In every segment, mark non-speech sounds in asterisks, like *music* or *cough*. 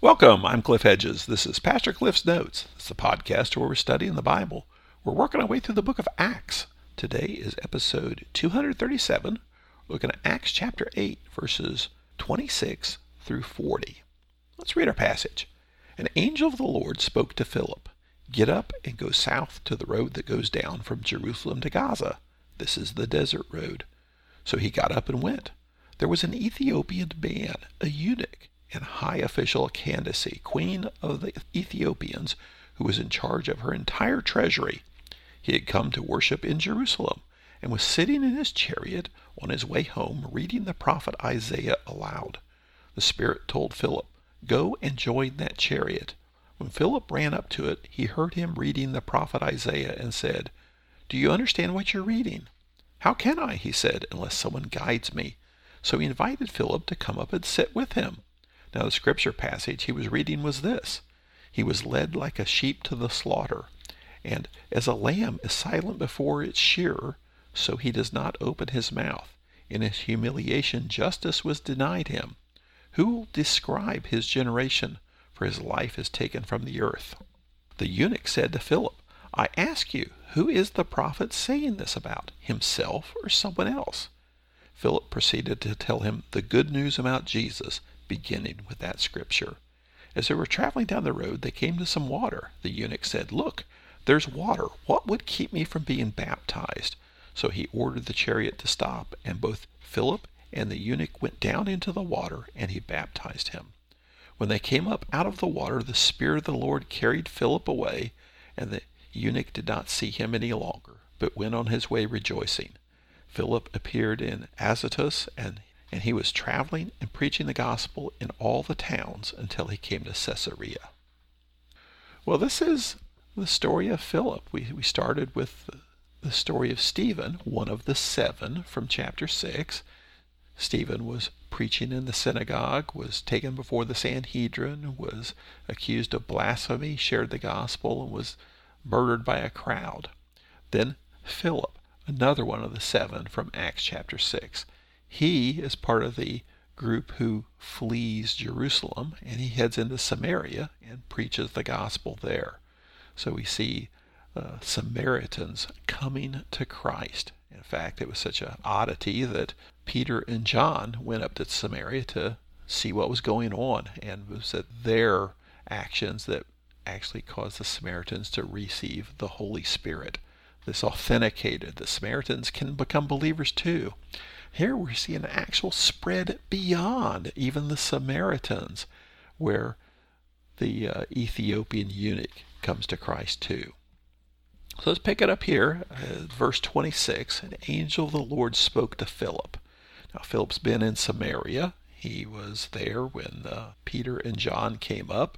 Welcome, I'm Cliff Hedges. This is Pastor Cliff's Notes. It's the podcast where we're studying the Bible. We're working our way through the book of Acts. Today is episode 237, looking at Acts chapter 8, verses 26 through 40. Let's read our passage. An angel of the Lord spoke to Philip Get up and go south to the road that goes down from Jerusalem to Gaza. This is the desert road. So he got up and went. There was an Ethiopian man, a eunuch, and high official Candace, queen of the Ethiopians, who was in charge of her entire treasury. He had come to worship in Jerusalem and was sitting in his chariot on his way home reading the prophet Isaiah aloud. The Spirit told Philip, Go and join that chariot. When Philip ran up to it, he heard him reading the prophet Isaiah and said, Do you understand what you're reading? How can I, he said, unless someone guides me? So he invited Philip to come up and sit with him. Now the scripture passage he was reading was this He was led like a sheep to the slaughter, and as a lamb is silent before its shearer, so he does not open his mouth. In his humiliation, justice was denied him. Who will describe his generation? For his life is taken from the earth. The eunuch said to Philip, I ask you, who is the prophet saying this about, himself or someone else? Philip proceeded to tell him the good news about Jesus, beginning with that scripture. As they were traveling down the road, they came to some water. The eunuch said, Look, there's water. What would keep me from being baptized? So he ordered the chariot to stop, and both Philip and the eunuch went down into the water, and he baptized him. When they came up out of the water, the Spirit of the Lord carried Philip away, and the eunuch did not see him any longer, but went on his way rejoicing. Philip appeared in Azotus, and, and he was traveling and preaching the gospel in all the towns until he came to Caesarea. Well, this is the story of Philip. We, we started with the story of Stephen, one of the seven from chapter 6. Stephen was preaching in the synagogue, was taken before the Sanhedrin, was accused of blasphemy, shared the gospel, and was murdered by a crowd. Then Philip, another one of the seven from Acts chapter 6. He is part of the group who flees Jerusalem and he heads into Samaria and preaches the gospel there. So we see uh, Samaritans coming to Christ. In fact, it was such an oddity that Peter and John went up to Samaria to see what was going on, and it was that their actions that actually caused the Samaritans to receive the Holy Spirit. This authenticated the Samaritans can become believers too. Here we see an actual spread beyond even the Samaritans, where the uh, Ethiopian eunuch comes to Christ too. So let's pick it up here, uh, verse 26. An angel of the Lord spoke to Philip. Now, Philip's been in Samaria. He was there when uh, Peter and John came up,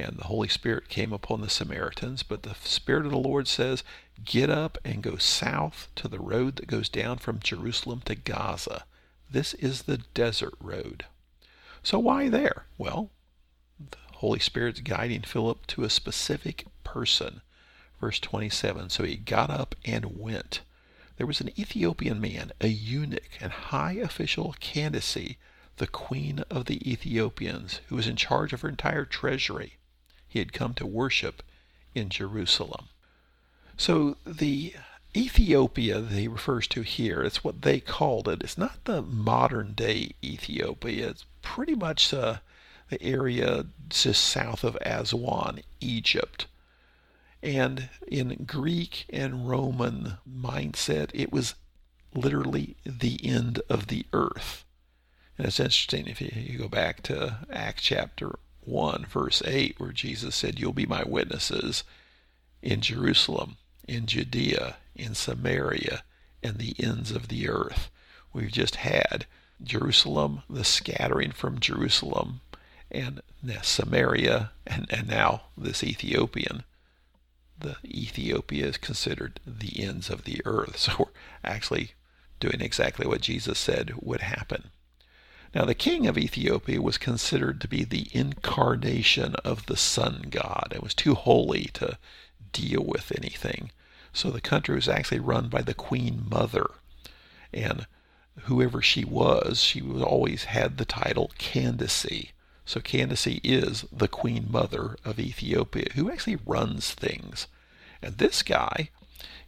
and the Holy Spirit came upon the Samaritans. But the Spirit of the Lord says, Get up and go south to the road that goes down from Jerusalem to Gaza. This is the desert road. So, why there? Well, the Holy Spirit's guiding Philip to a specific person. Verse 27 So he got up and went. There was an Ethiopian man, a eunuch and high official Candace, the queen of the Ethiopians, who was in charge of her entire treasury. He had come to worship in Jerusalem. So the Ethiopia that he refers to here, it's what they called it. It's not the modern day Ethiopia. It's pretty much uh, the area just south of Aswan, Egypt. And in Greek and Roman mindset, it was literally the end of the earth. And it's interesting if you, you go back to Acts chapter 1, verse 8, where Jesus said, You'll be my witnesses in Jerusalem, in Judea, in Samaria, and the ends of the earth. We've just had Jerusalem, the scattering from Jerusalem, and Samaria, and, and now this Ethiopian the Ethiopia is considered the ends of the earth. *laughs* So we're actually doing exactly what Jesus said would happen. Now, the king of Ethiopia was considered to be the incarnation of the sun god. It was too holy to deal with anything. So the country was actually run by the queen mother. And whoever she was, she always had the title Candace. So Candace is the queen mother of Ethiopia who actually runs things. And this guy,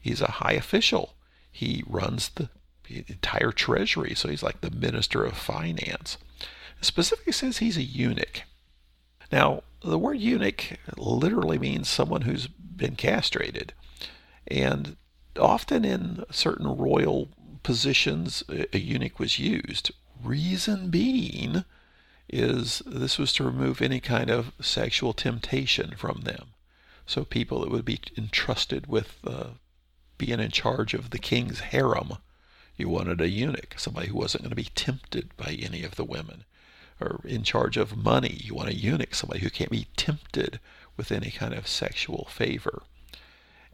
he's a high official. He runs the entire treasury, so he's like the minister of finance. Specifically says he's a eunuch. Now, the word eunuch literally means someone who's been castrated. And often in certain royal positions, a eunuch was used. Reason being is this was to remove any kind of sexual temptation from them. So people that would be entrusted with uh, being in charge of the king's harem, you wanted a eunuch, somebody who wasn't going to be tempted by any of the women. Or in charge of money, you want a eunuch, somebody who can't be tempted with any kind of sexual favor.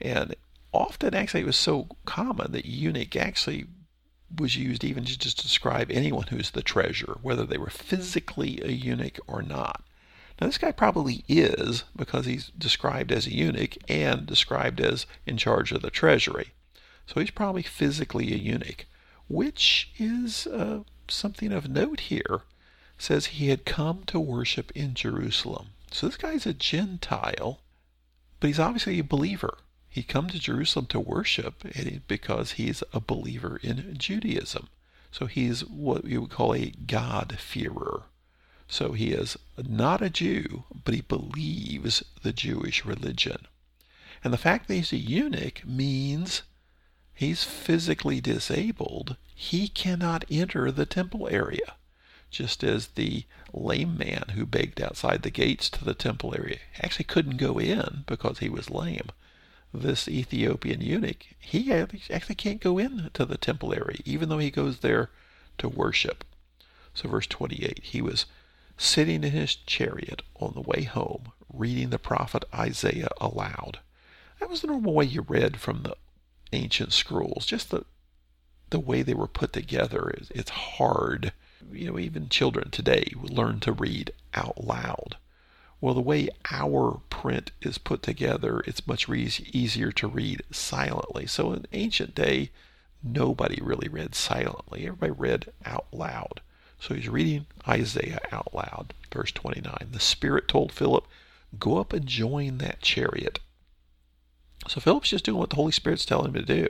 And often, actually, it was so common that eunuch actually was used even to just describe anyone who's the treasurer, whether they were physically a eunuch or not. Now, this guy probably is because he's described as a eunuch and described as in charge of the treasury. So he's probably physically a eunuch, which is uh, something of note here. It says he had come to worship in Jerusalem. So this guy's a Gentile, but he's obviously a believer. He come to Jerusalem to worship because he's a believer in Judaism. So he's what you would call a God-fearer. So he is not a Jew, but he believes the Jewish religion. And the fact that he's a eunuch means he's physically disabled. He cannot enter the temple area, just as the lame man who begged outside the gates to the temple area actually couldn't go in because he was lame this Ethiopian eunuch, he actually can't go into the temple area, even though he goes there to worship. So, verse 28 he was sitting in his chariot on the way home, reading the prophet Isaiah aloud. That was the normal way you read from the ancient scrolls, just the the way they were put together. It's hard. You know, even children today learn to read out loud. Well, the way our print is put together, it's much re- easier to read silently. So in ancient day, nobody really read silently. Everybody read out loud. So he's reading Isaiah out loud. Verse 29. The Spirit told Philip, Go up and join that chariot. So Philip's just doing what the Holy Spirit's telling him to do.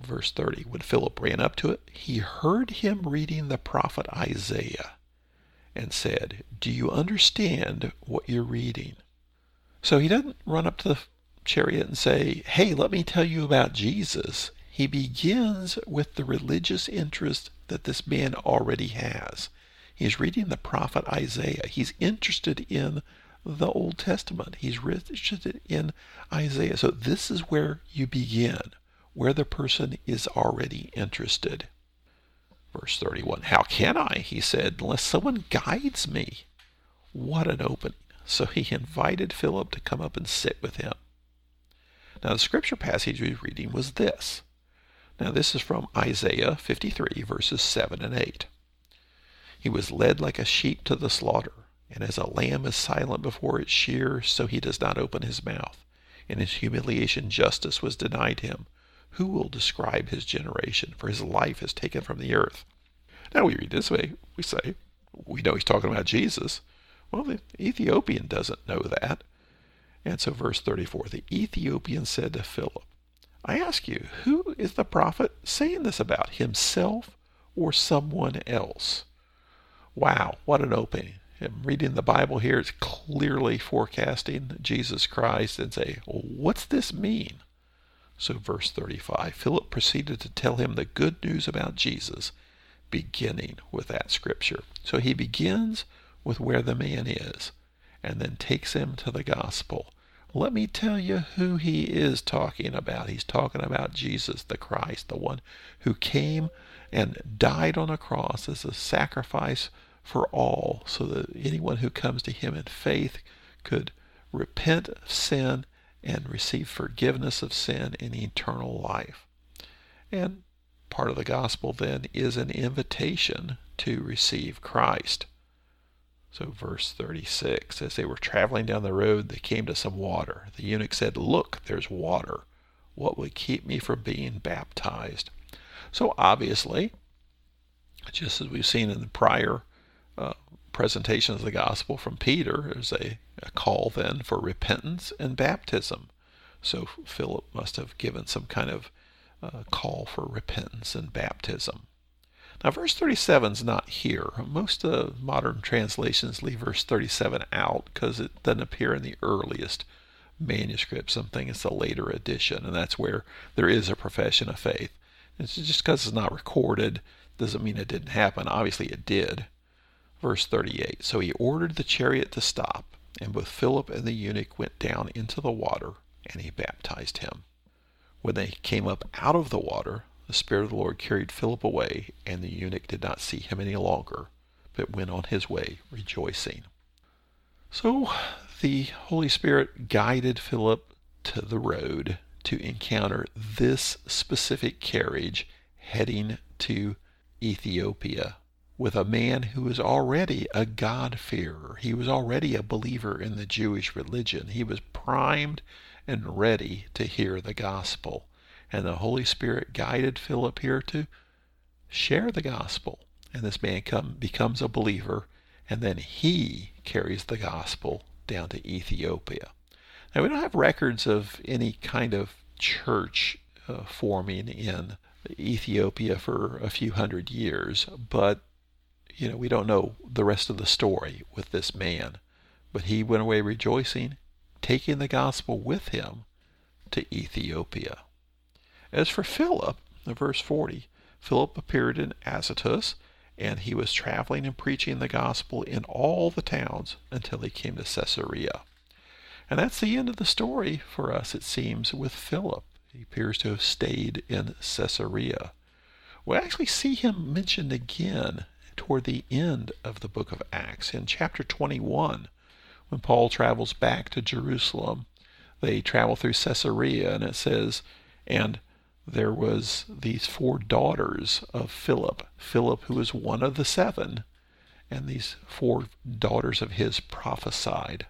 Verse 30. When Philip ran up to it, he heard him reading the prophet Isaiah and said, Do you understand what you're reading? So he doesn't run up to the chariot and say, Hey, let me tell you about Jesus. He begins with the religious interest that this man already has. He's reading the prophet Isaiah. He's interested in the Old Testament. He's interested in Isaiah. So this is where you begin, where the person is already interested. Verse 31 How can I, he said, unless someone guides me? What an opening. So he invited Philip to come up and sit with him. Now, the scripture passage we were reading was this. Now, this is from Isaiah 53, verses 7 and 8. He was led like a sheep to the slaughter, and as a lamb is silent before its shear, so he does not open his mouth. In his humiliation, justice was denied him. Who will describe his generation? For his life is taken from the earth. Now we read this way. We say, we know he's talking about Jesus. Well, the Ethiopian doesn't know that. And so, verse 34 the Ethiopian said to Philip, I ask you, who is the prophet saying this about, himself or someone else? Wow, what an opening. I'm reading the Bible here, it's clearly forecasting Jesus Christ and say, what's this mean? So, verse 35 Philip proceeded to tell him the good news about Jesus, beginning with that scripture. So he begins with where the man is and then takes him to the gospel. Let me tell you who he is talking about. He's talking about Jesus the Christ, the one who came and died on a cross as a sacrifice for all, so that anyone who comes to him in faith could repent of sin and receive forgiveness of sin and eternal life. And part of the gospel then is an invitation to receive Christ. So, verse 36 as they were traveling down the road, they came to some water. The eunuch said, Look, there's water. What would keep me from being baptized? So, obviously, just as we've seen in the prior uh, presentations of the gospel from Peter, there's a, a call then for repentance and baptism. So Philip must have given some kind of uh, call for repentance and baptism. Now, verse 37 is not here. Most uh, modern translations leave verse 37 out because it doesn't appear in the earliest manuscript. Something it's a later edition, and that's where there is a profession of faith. It's just because it's not recorded doesn't mean it didn't happen. Obviously, it did. Verse 38 So he ordered the chariot to stop, and both Philip and the eunuch went down into the water, and he baptized him. When they came up out of the water, the Spirit of the Lord carried Philip away, and the eunuch did not see him any longer, but went on his way rejoicing. So the Holy Spirit guided Philip to the road to encounter this specific carriage heading to Ethiopia with a man who was already a God-fearer. He was already a believer in the Jewish religion. He was primed and ready to hear the gospel. And the Holy Spirit guided Philip here to share the gospel. And this man come, becomes a believer, and then he carries the gospel down to Ethiopia. Now, we don't have records of any kind of church uh, forming in Ethiopia for a few hundred years, but you know, we don't know the rest of the story with this man. But he went away rejoicing, taking the gospel with him to Ethiopia. As for Philip, verse 40, Philip appeared in Azotus, and he was traveling and preaching the gospel in all the towns until he came to Caesarea. And that's the end of the story for us, it seems, with Philip. He appears to have stayed in Caesarea. We actually see him mentioned again toward the end of the book of Acts in chapter 21 when Paul travels back to Jerusalem. They travel through Caesarea and it says, and there was these four daughters of Philip. Philip, who was one of the seven, and these four daughters of his prophesied.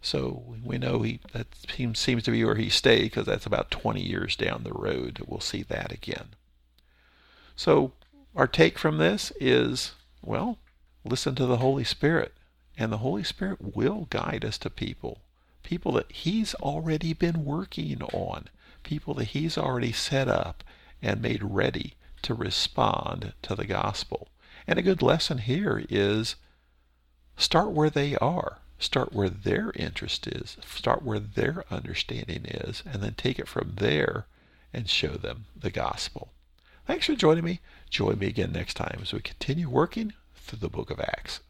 So we know he that seems, seems to be where he stayed because that's about 20 years down the road. We'll see that again. So our take from this is, well, listen to the Holy Spirit. And the Holy Spirit will guide us to people, people that He's already been working on, people that He's already set up and made ready to respond to the gospel. And a good lesson here is start where they are. Start where their interest is, start where their understanding is, and then take it from there and show them the gospel. Thanks for joining me. Join me again next time as we continue working through the book of Acts.